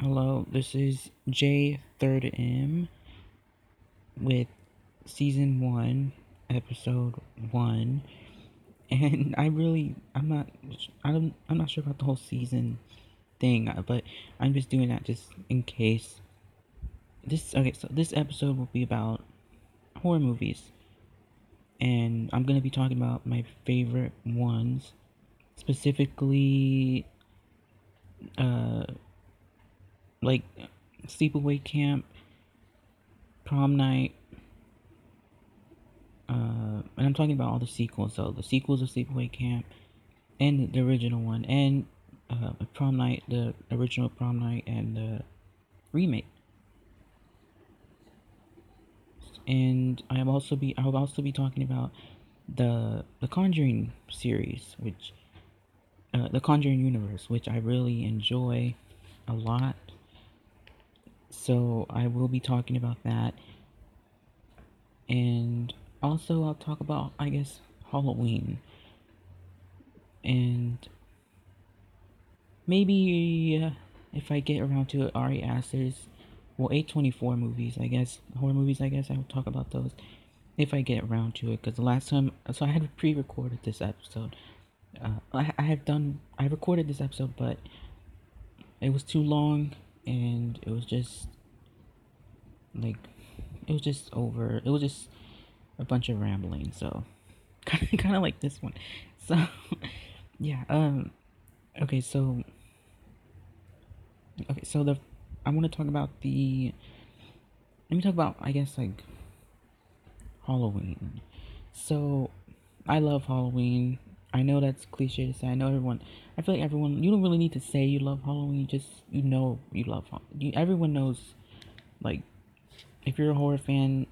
Hello, this is J Third M with season one, episode one, and I really, I'm not, I don't, I'm not sure about the whole season thing, but I'm just doing that just in case. This okay, so this episode will be about horror movies, and I'm gonna be talking about my favorite ones, specifically, uh like sleepaway camp, prom night, uh, and I'm talking about all the sequels. So the sequels of sleepaway camp, and the original one, and uh, prom night, the original prom night, and the remake. And I will also be I will also be talking about the the Conjuring series, which uh, the Conjuring universe, which I really enjoy a lot so I will be talking about that. And also, I'll talk about, I guess, Halloween. And maybe uh, if I get around to it, Ari Aster's, well, A24 movies, I guess, horror movies, I guess, I will talk about those if I get around to it. Because the last time, so I had pre recorded this episode. Uh, I, I have done, I recorded this episode, but it was too long and it was just like it was just over it was just a bunch of rambling so kind of kind of like this one. So yeah um okay so okay so the i want to talk about the let me talk about i guess like halloween. So i love halloween i know that's cliche to say i know everyone i feel like everyone you don't really need to say you love halloween just you know you love you everyone knows like if you're a horror fan,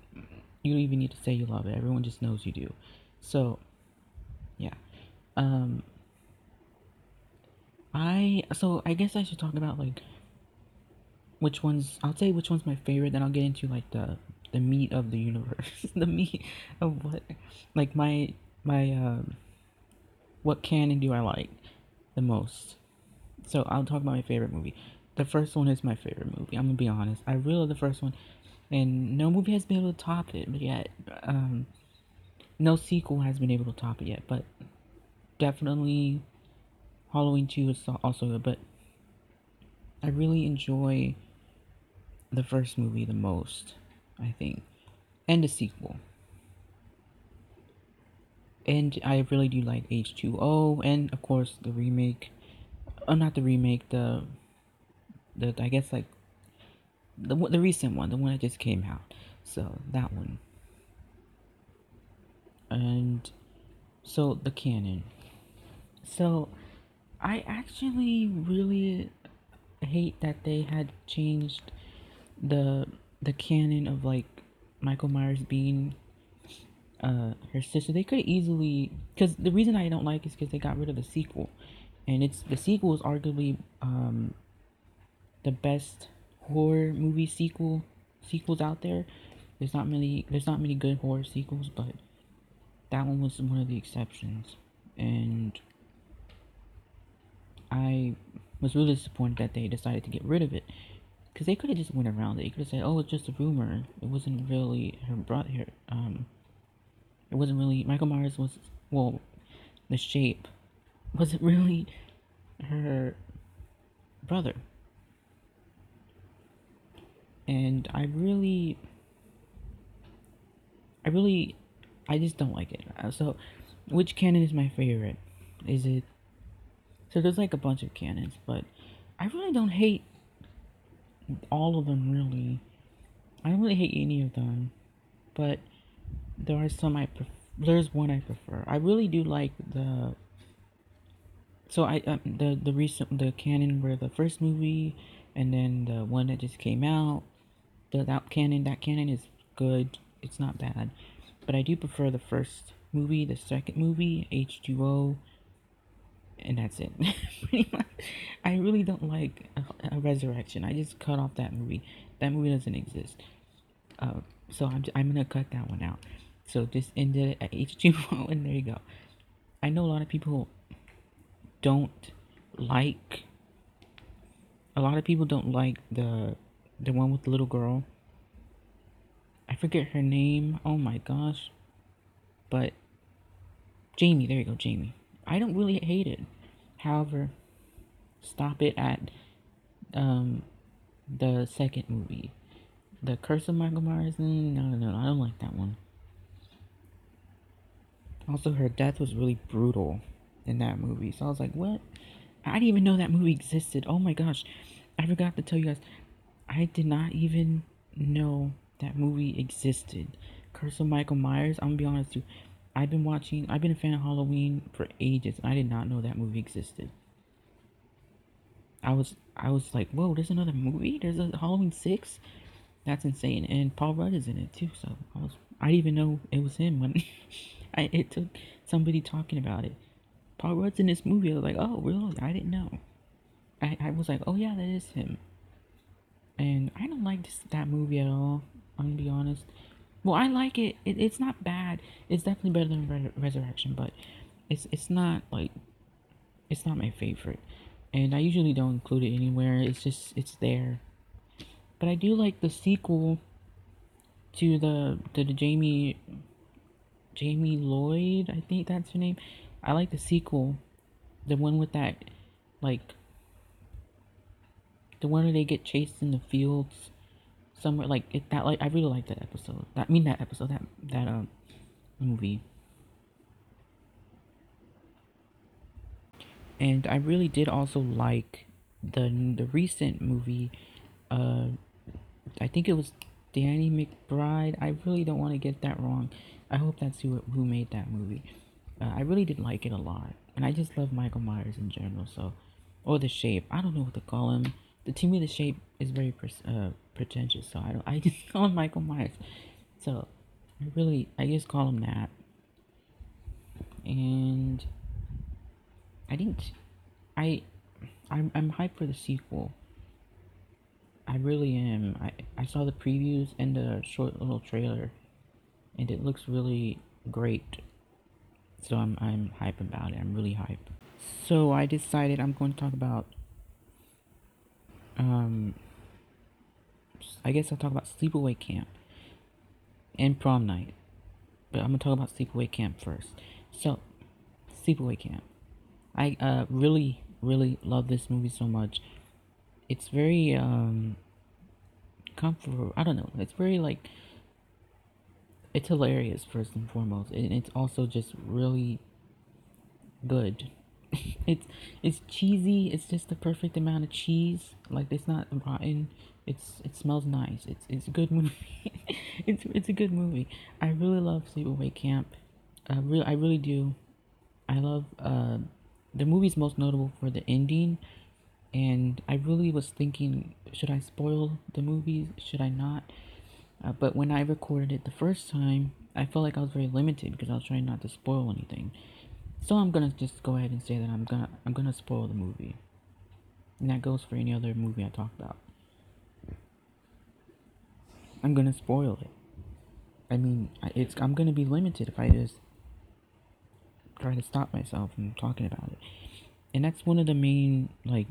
you don't even need to say you love it. Everyone just knows you do. So, yeah. Um, I so I guess I should talk about like which ones. I'll say which one's my favorite. Then I'll get into like the the meat of the universe, the meat of what like my my um what canon do I like the most. So I'll talk about my favorite movie. The first one is my favorite movie. I'm gonna be honest. I really love the first one and no movie has been able to top it but yet. Um, no sequel has been able to top it yet, but definitely Halloween 2 is also good. But I really enjoy the first movie the most, I think, and the sequel. And I really do like H2O, and of course the remake. Oh, not the remake. The the I guess like the the recent one, the one that just came out. So that one. And so the canon. So I actually really hate that they had changed the the canon of like Michael Myers being uh her sister. They could easily because the reason I don't like is because they got rid of the sequel, and it's the sequel is arguably um the best horror movie sequel sequels out there. There's not many there's not many good horror sequels, but that one was one of the exceptions. And I was really disappointed that they decided to get rid of it. Because they could have just went around it. They could have said, oh, it's just a rumor. It wasn't really her brother. Um, it wasn't really. Michael Myers was. Well, the shape wasn't really her brother and I really, I really, I just don't like it. Uh, so, which canon is my favorite? Is it? So there's like a bunch of canons, but I really don't hate all of them. Really, I don't really hate any of them, but there are some I prefer. There's one I prefer. I really do like the. So I um, the the recent the canon where the first movie and then the one that just came out the that canon that canon is good. It's not bad, but I do prefer the first movie, the second movie, H2O, and that's it. I really don't like a, a, resurrection. I just cut off that movie. That movie doesn't exist. Uh, so I'm I'm gonna cut that one out. So just ended at H2O, and there you go. I know a lot of people don't like a lot of people don't like the the one with the little girl. I forget her name. Oh my gosh. But Jamie, there you go, Jamie. I don't really hate it. However, stop it at um the second movie. The Curse of Michael Myers. No, no, no, I don't like that one. Also, her death was really brutal in that movie. So I was like, what? I didn't even know that movie existed. Oh my gosh. I forgot to tell you guys. I did not even know that movie existed. Curse of Michael Myers. I'm gonna be honest with you. I've been watching. I've been a fan of Halloween for ages, and I did not know that movie existed. I was, I was like, whoa, there's another movie. There's a Halloween six. That's insane, and Paul Rudd is in it too. So I was, I didn't even know it was him when I it took somebody talking about it. Paul Rudd's in this movie. I was like, oh, really? I didn't know. I, I was like, oh yeah, that is him. And I don't like this, that movie at all. I'm gonna be honest. Well, I like it. it it's not bad. It's definitely better than Re- Resurrection, but it's it's not like it's not my favorite. And I usually don't include it anywhere. It's just it's there. But I do like the sequel to the to the Jamie Jamie Lloyd, I think that's her name. I like the sequel, the one with that, like, the one where they get chased in the fields, somewhere like it. That like I really like that episode. That I mean that episode that that um movie. And I really did also like the the recent movie. Uh, I think it was Danny McBride. I really don't want to get that wrong. I hope that's who who made that movie. Uh, I really did like it a lot, and I just love Michael Myers in general. So, or the Shape. I don't know what to call him. The to me, the Shape is very uh, pretentious. So I don't. I just call him Michael Myers. So, I really, I just call him that. And I didn't. I, I'm I'm hyped for the sequel. I really am. I I saw the previews and the short little trailer and it looks really great. So I'm I'm hype about it. I'm really hype. So I decided I'm going to talk about um I guess I'll talk about sleepaway camp and prom night. But I'm gonna talk about sleepaway camp first. So sleepaway camp. I uh really really love this movie so much. It's very um comfortable. I don't know. It's very like it's hilarious first and foremost, and it's also just really good. it's it's cheesy. It's just the perfect amount of cheese. Like it's not rotten. It's it smells nice. It's it's a good movie. it's it's a good movie. I really love Sleepaway Camp. I really I really do. I love uh the movie's most notable for the ending and I really was thinking should I spoil the movies? Should I not? Uh, but when I recorded it the first time, I felt like I was very limited because I was trying not to spoil anything. So I'm gonna just go ahead and say that I'm gonna I'm gonna spoil the movie, and that goes for any other movie I talk about. I'm gonna spoil it. I mean, it's I'm gonna be limited if I just try to stop myself from talking about it, and that's one of the main like.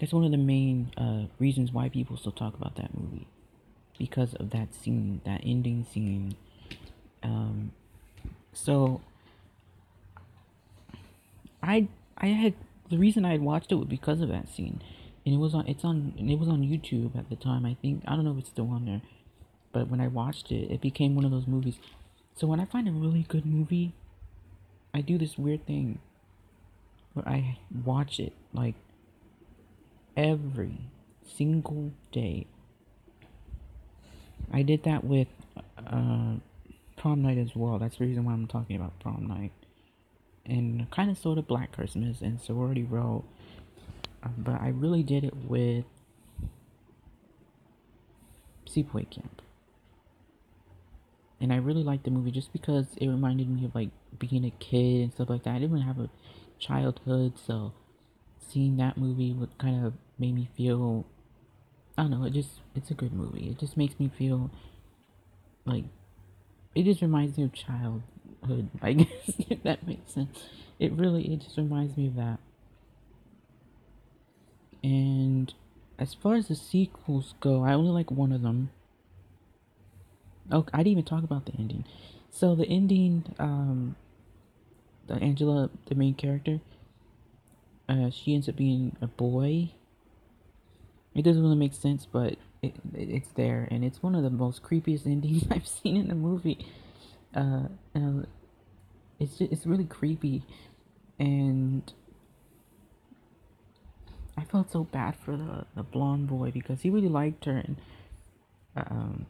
That's one of the main uh, reasons why people still talk about that movie because of that scene, that ending scene. Um, so I I had the reason I had watched it was because of that scene, and it was on it's on and it was on YouTube at the time. I think I don't know if it's still on there, but when I watched it, it became one of those movies. So when I find a really good movie, I do this weird thing where I watch it like every single day I did that with uh, prom night as well. That's the reason why I'm talking about prom night. And kind of sort of Black Christmas and Sorority Row. Uh, but I really did it with Sleepaway Camp. And I really liked the movie just because it reminded me of like being a kid and stuff like that. I didn't have a childhood, so seeing that movie would kind of made me feel I don't know, it just it's a good movie. It just makes me feel like it just reminds me of childhood, I guess, if that makes sense. It really it just reminds me of that. And as far as the sequels go, I only like one of them. Oh, I didn't even talk about the ending. So the ending, um, the Angela, the main character, uh, she ends up being a boy. It doesn't really make sense, but it, it, it's there, and it's one of the most creepiest endings I've seen in a movie. Uh, uh it's just, it's really creepy, and I felt so bad for the the blonde boy because he really liked her, and um,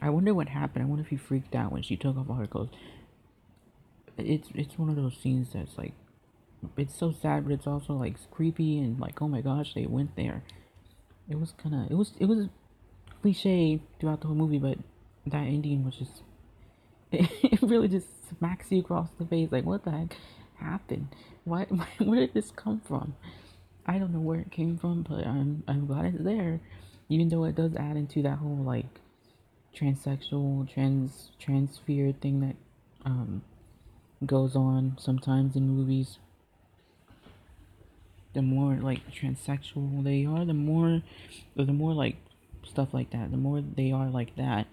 I wonder what happened. I wonder if he freaked out when she took off all her clothes. It's it's one of those scenes that's like, it's so sad, but it's also like creepy and like, oh my gosh, they went there. It was kind of it was it was cliche throughout the whole movie, but that ending was just it really just smacks you across the face. Like, what the heck happened? Why? Where did this come from? I don't know where it came from, but I'm I'm glad it's there, even though it does add into that whole like transsexual, trans transphere thing that um goes on sometimes in movies. The more like transsexual they are, the more, or the more like stuff like that. The more they are like that,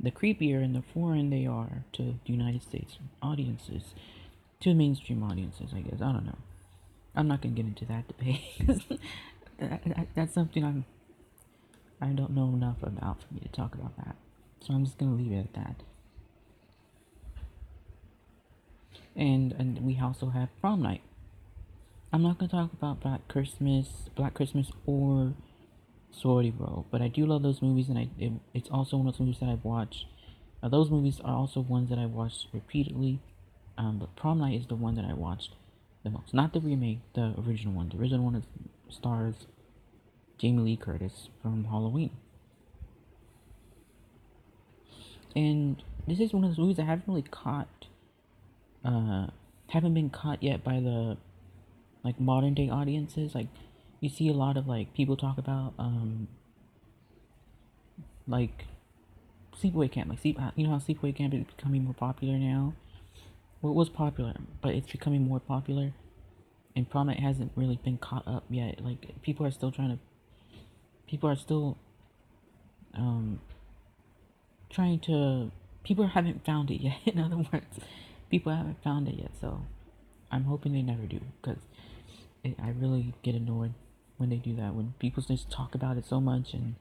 the creepier and the foreign they are to the United States audiences, to mainstream audiences, I guess. I don't know. I'm not gonna get into that debate that, that, that's something I'm I don't know enough about for me to talk about that. So I'm just gonna leave it at that. And and we also have prom night. I'm not gonna talk about Black Christmas, Black Christmas, or Sorority Row. But I do love those movies, and I it, it's also one of those movies that I've watched. Those movies are also ones that I watched repeatedly. Um, but Prom Night is the one that I watched the most. Not the remake, the original one. The original one stars Jamie Lee Curtis from Halloween. And this is one of those movies I haven't really caught. Uh, haven't been caught yet by the like modern day audiences. Like you see a lot of like people talk about um like sleepaway camp like sleep you know how sleepaway camp is becoming more popular now well, it was popular but it's becoming more popular and prom night hasn't really been caught up yet like people are still trying to people are still um trying to people haven't found it yet in other words people haven't found it yet so i'm hoping they never do because i really get annoyed when they do that. When people just talk about it so much and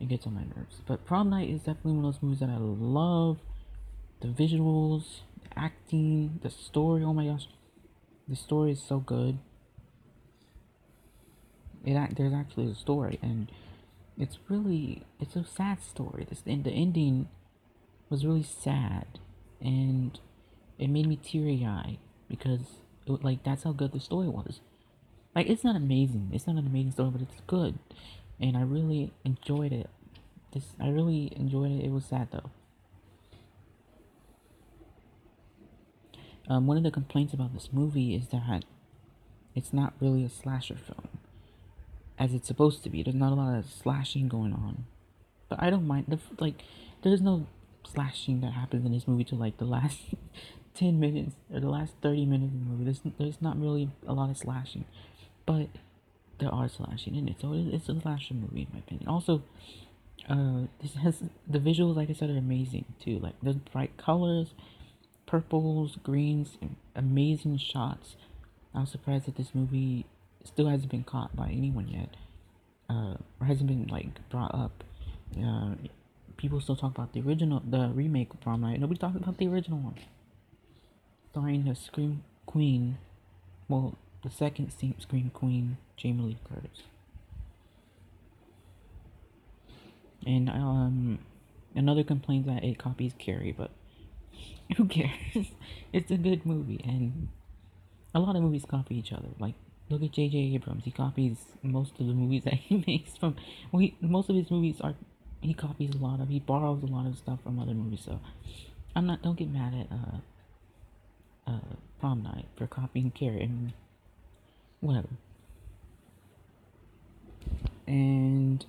it gets on my nerves. But Prom Night is definitely one of those movies that I love. The visuals, the acting, the story. Oh my gosh, the story is so good. It there's actually a story, and it's really it's a sad story. This and the ending was really sad, and it made me teary eyed because it, like that's how good the story was. Like it's not amazing. It's not an amazing story, but it's good, and I really enjoyed it. This I really enjoyed it. It was sad though. Um, one of the complaints about this movie is that it's not really a slasher film, as it's supposed to be. There's not a lot of slashing going on, but I don't mind. The like, there's no slashing that happens in this movie to like the last 10 minutes or the last 30 minutes of the movie. There's, there's not really a lot of slashing but there are slashing in it, so it's a slasher movie in my opinion. Also, uh, this has the visuals, like I said, are amazing too. Like the bright colors, purples, greens, amazing shots. I was surprised that this movie still hasn't been caught by anyone yet, uh, or hasn't been like brought up. Uh, people still talk about the original, the remake Prom Night. Nobody talks about the original one, starring the Scream Queen. Well, the second Scream Queen, Jamie Lee Curtis. And um, another complaint that it copies Carrie, but who cares? it's a good movie, and a lot of movies copy each other. Like look at J.J. Abrams; he copies most of the movies that he makes from. Well, he, most of his movies are he copies a lot of. He borrows a lot of stuff from other movies. So I'm not. Don't get mad at uh, uh, Prom Night for copying Carrie. And whatever. And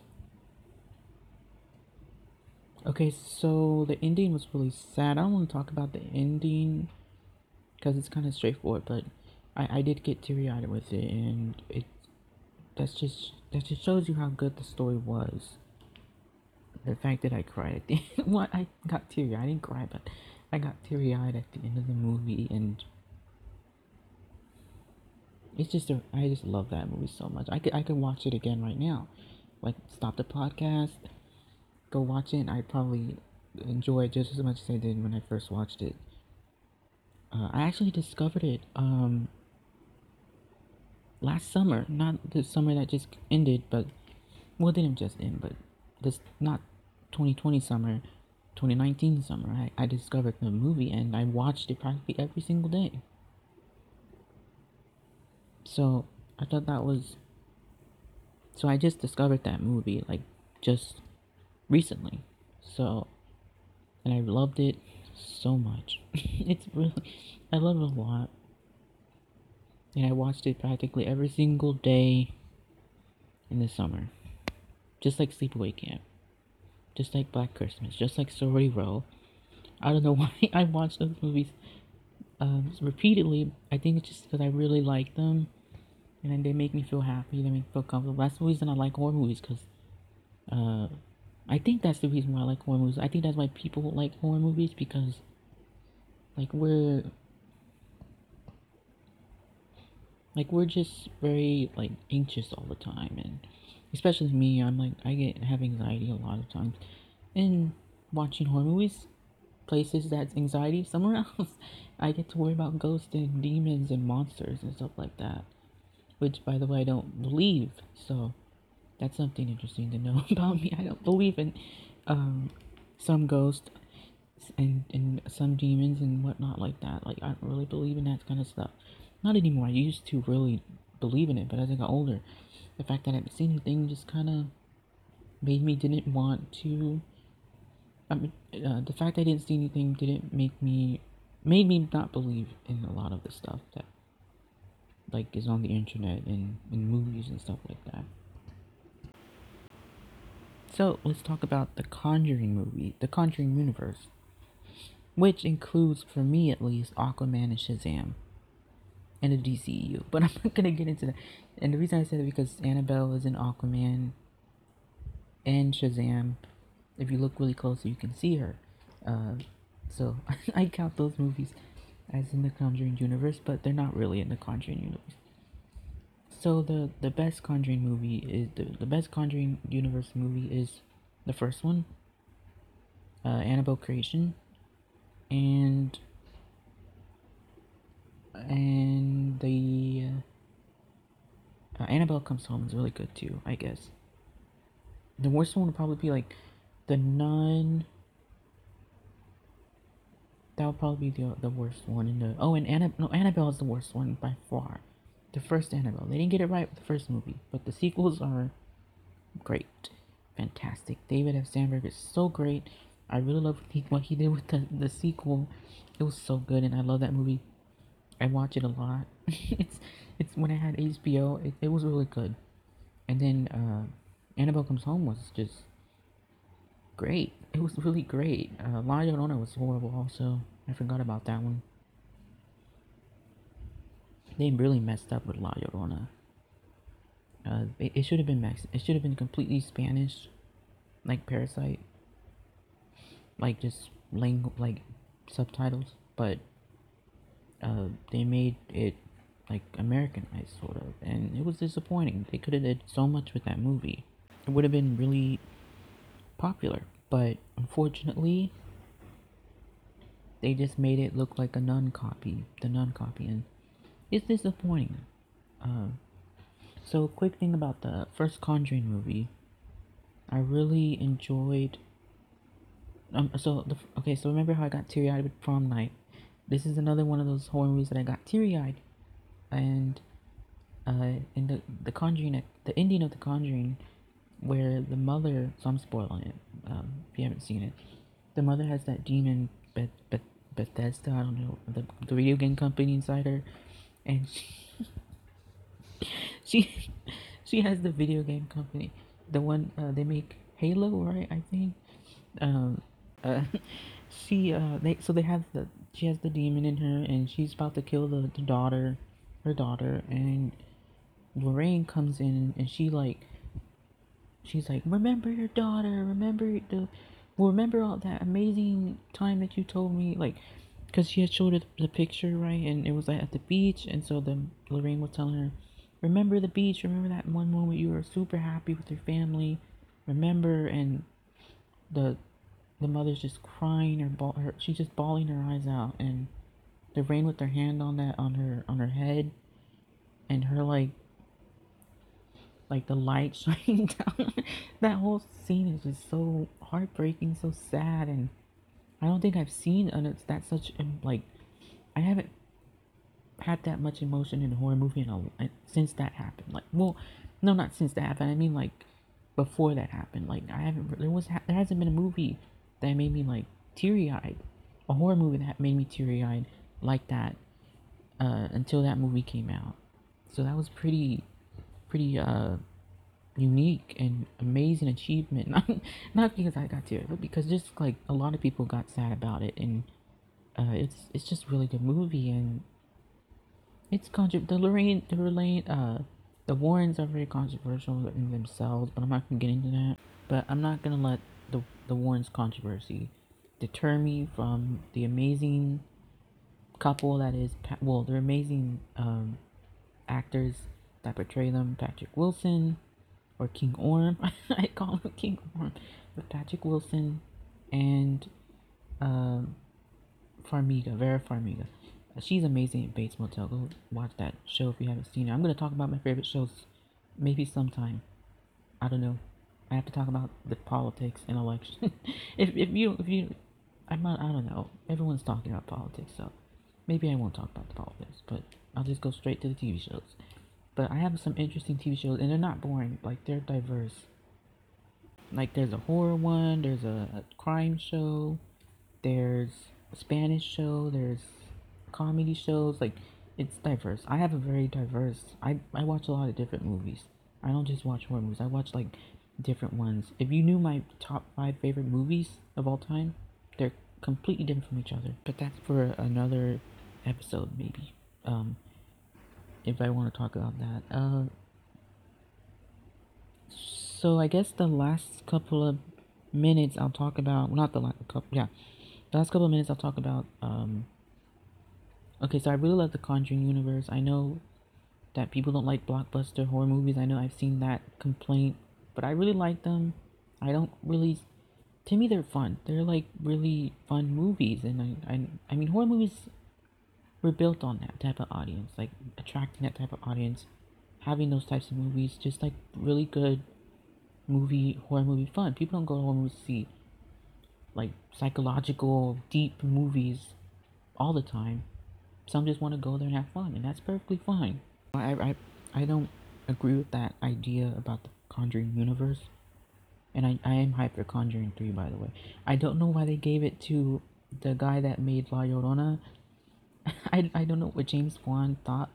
okay, so the ending was really sad. I don't want to talk about the ending because it's kind of straightforward, but I, I did get teary eyed with it, and it that's just that just shows you how good the story was. The fact that I cried at the end, what I got teary. I didn't cry, but I got teary eyed at the end of the movie, and it's just a, I just love that movie so much. I could I could watch it again right now, like stop the podcast, go watch it. I probably enjoy it just as much as I did when I first watched it. Uh, I actually discovered it um, last summer, not the summer that just ended, but well, didn't just end, but this not 2020 summer, 2019 summer. I, I discovered the movie and I watched it practically every single day. So I thought that was. So I just discovered that movie like just recently. So, and I loved it so much. it's really, I love it a lot. And I watched it practically every single day in the summer. Just like Sleepaway Camp. Just like Black Christmas. Just like Sorority Row. I don't know why I watch those movies um, repeatedly. I think it's just because I really like them. And then they make me feel happy. They make me feel comfortable. That's the reason I like horror movies. Because uh, I think that's the reason why I like horror movies. I think that's why people like horror movies. Because like we're like we're just very like anxious all the time and especially me i'm like i get have anxiety a lot of times and watching horror movies places that's anxiety somewhere else i get to worry about ghosts and demons and monsters and stuff like that which by the way i don't believe so that's something interesting to know about me i don't believe in um, some ghosts and, and some demons and whatnot like that like i don't really believe in that kind of stuff not anymore. I used to really believe in it, but as I got older, the fact that I hadn't seen anything just kind of made me didn't want to. I mean, uh, the fact I didn't see anything didn't make me made me not believe in a lot of the stuff that like is on the internet and in movies and stuff like that. So let's talk about the Conjuring movie, the Conjuring universe, which includes, for me at least, Aquaman and Shazam and the DCEU. But I'm not gonna get into that. And the reason I said it because Annabelle is in Aquaman and Shazam. If you look really closely, you can see her. Uh, so I count those movies as in the Conjuring universe, but they're not really in the Conjuring universe. So the the best Conjuring movie is the the best Conjuring universe movie is the first one, uh, Annabelle Creation, and and the uh, uh, Annabelle Comes Home is really good too, I guess. The worst one would probably be like the Nun. That would probably be the the worst one in the. Oh, and Anna no Annabelle is the worst one by far. The first Annabelle, they didn't get it right with the first movie, but the sequels are great, fantastic. David F. Sandberg is so great. I really love what he, did with the the sequel. It was so good, and I love that movie. I watch it a lot. it's it's when I had HBO, it, it was really good. And then uh, Annabelle Comes Home was just great. It was really great. Uh, La Llorona was horrible also. I forgot about that one. They really messed up with La Llorona. Uh, it, it should have been Mex- It should have been completely Spanish, like Parasite. Like just ling- like subtitles, but uh, they made it like Americanized sort of, and it was disappointing. They could have did so much with that movie. It would have been really popular, but unfortunately, they just made it look like a nun copy, the nun copy, and it's disappointing. Uh, so, quick thing about the first Conjuring movie, I really enjoyed. Um, so the okay, so remember how I got teary eyed with Prom Night? this is another one of those horror movies that I got teary eyed, and uh, in the the Conjuring, the ending of the Conjuring, where the mother, so I'm spoiling it. Um, if you haven't seen it, the mother has that demon Beth, Beth, Bethesda, I don't know, the, the video game company inside her, and she, she, she has the video game company, the one uh, they make Halo, right? I think. Um, uh, she uh, they so they have the she has the demon in her and she's about to kill the, the daughter her daughter and Lorraine comes in and she like she's like, remember your daughter, remember the, well, remember all that amazing time that you told me, like, because she had showed her the picture, right, and it was like at the beach, and so then Lorraine was telling her, remember the beach, remember that one moment you were super happy with your family, remember, and the the mother's just crying or, ball, her she's just bawling her eyes out, and Lorraine with her hand on that on her on her head, and her like like the light shining down. that whole scene is just so heartbreaking, so sad, and I don't think I've seen an, that such like I haven't had that much emotion in a horror movie in a, since that happened. Like, well, no, not since that happened. I mean, like before that happened. Like, I haven't. There was there hasn't been a movie that made me like teary eyed, a horror movie that made me teary eyed like that uh, until that movie came out. So that was pretty pretty uh unique and amazing achievement. Not not because I got teary, but because just like a lot of people got sad about it, and uh, it's it's just really good movie, and it's contra- the Lorraine the Lorraine uh the Warrens are very controversial in themselves, but I'm not gonna get into that. But I'm not gonna let the the Warrens controversy deter me from the amazing couple that is well, they're amazing um, actors that portray them Patrick Wilson or King Orm. I call him King Orm, but Patrick Wilson and um, Farmiga, Vera Farmiga. She's amazing at Bates Motel. Go watch that show if you haven't seen it. I'm gonna talk about my favorite shows maybe sometime. I don't know. I have to talk about the politics and election. if if you if you I'm not I don't know. Everyone's talking about politics, so maybe I won't talk about the politics, but I'll just go straight to the TV shows. But I have some interesting TV shows, and they're not boring. Like they're diverse. Like there's a horror one, there's a, a crime show, there's a Spanish show, there's comedy shows. Like it's diverse. I have a very diverse. I I watch a lot of different movies. I don't just watch horror movies. I watch like different ones. If you knew my top five favorite movies of all time, they're completely different from each other. But that's for another episode, maybe. Um, if I want to talk about that. Uh, so I guess the last couple of minutes I'll talk about not the last couple yeah the last couple of minutes I'll talk about um okay so I really love the Conjuring universe. I know that people don't like blockbuster horror movies. I know I've seen that complaint but I really like them. I don't really to me they're fun. They're like really fun movies and I I, I mean horror movies we're built on that type of audience, like attracting that type of audience, having those types of movies, just like really good movie, horror movie fun. People don't go to horror movies to see like psychological, deep movies all the time. Some just want to go there and have fun, and that's perfectly fine. I, I, I don't agree with that idea about the Conjuring universe. And I, I am hyped for Conjuring 3, by the way. I don't know why they gave it to the guy that made La Llorona I, I don't know what James Wan thought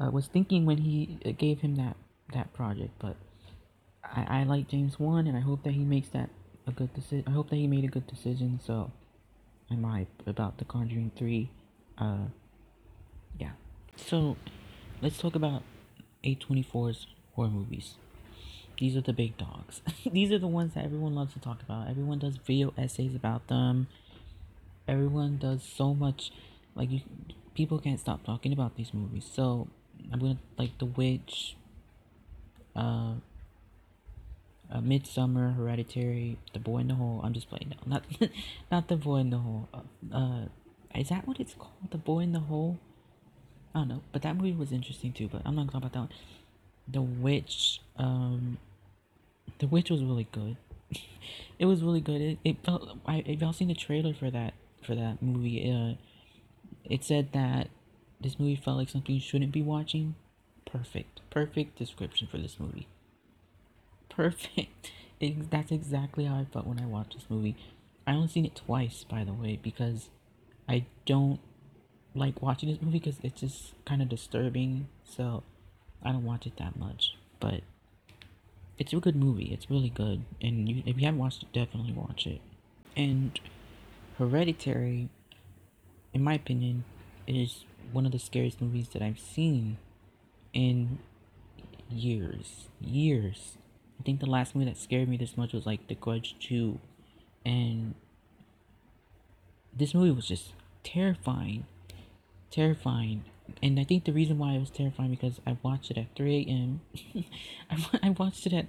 uh, was thinking when he gave him that that project, but I, I like James Wan and I hope that he makes that a good decision. I hope that he made a good decision. So I'm hype about The Conjuring Three. Uh, yeah. So let's talk about A24's horror movies. These are the big dogs. These are the ones that everyone loves to talk about. Everyone does video essays about them. Everyone does so much like you, people can't stop talking about these movies. So I'm gonna like The Witch, uh, uh Midsommar, Hereditary, The Boy in the Hole. I'm just playing no, not not The Boy in the Hole. Uh, uh, is that what it's called? The Boy in the Hole. I don't know, but that movie was interesting too. But I'm not gonna talk about that one. The Witch. Um, The Witch was really good. it was really good. It, it felt. I if y'all seen the trailer for that for that movie, uh, it said that this movie felt like something you shouldn't be watching. Perfect. Perfect description for this movie. Perfect. That's exactly how I felt when I watched this movie. I only seen it twice, by the way, because I don't like watching this movie because it's just kind of disturbing. So I don't watch it that much. But it's a good movie. It's really good, and you, if you haven't watched it, definitely watch it. And Hereditary in my opinion, it is one of the scariest movies that I've seen. in years, years. I think the last movie that scared me this much was like The Grudge 2. And this movie was just terrifying. Terrifying. And I think the reason why it was terrifying because I watched it at 3 a.m. I watched it at,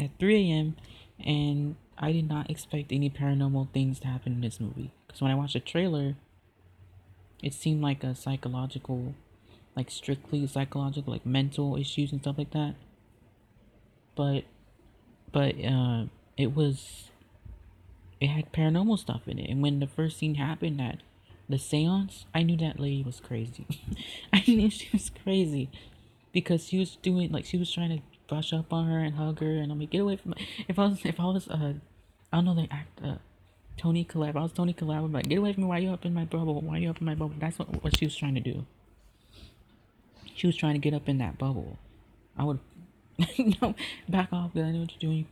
at 3 a.m. and I did not expect any paranormal things to happen in this movie. Because when I watched the trailer, it seemed like a psychological, like strictly psychological, like mental issues and stuff like that. But, but uh, it was, it had paranormal stuff in it. And when the first scene happened, that the seance, I knew that lady was crazy. I knew she was crazy because she was doing like she was trying to brush up on her and hug her, and I'm like, get away from me. If I was, if I was, uh, I don't know the act, uh, Toni Collette. If I was Toni Collette, I'm like, get away from me. Why you up in my bubble? Why you up in my bubble? That's what what she was trying to do. She was trying to get up in that bubble. I would, no, back off, because I know what you're doing.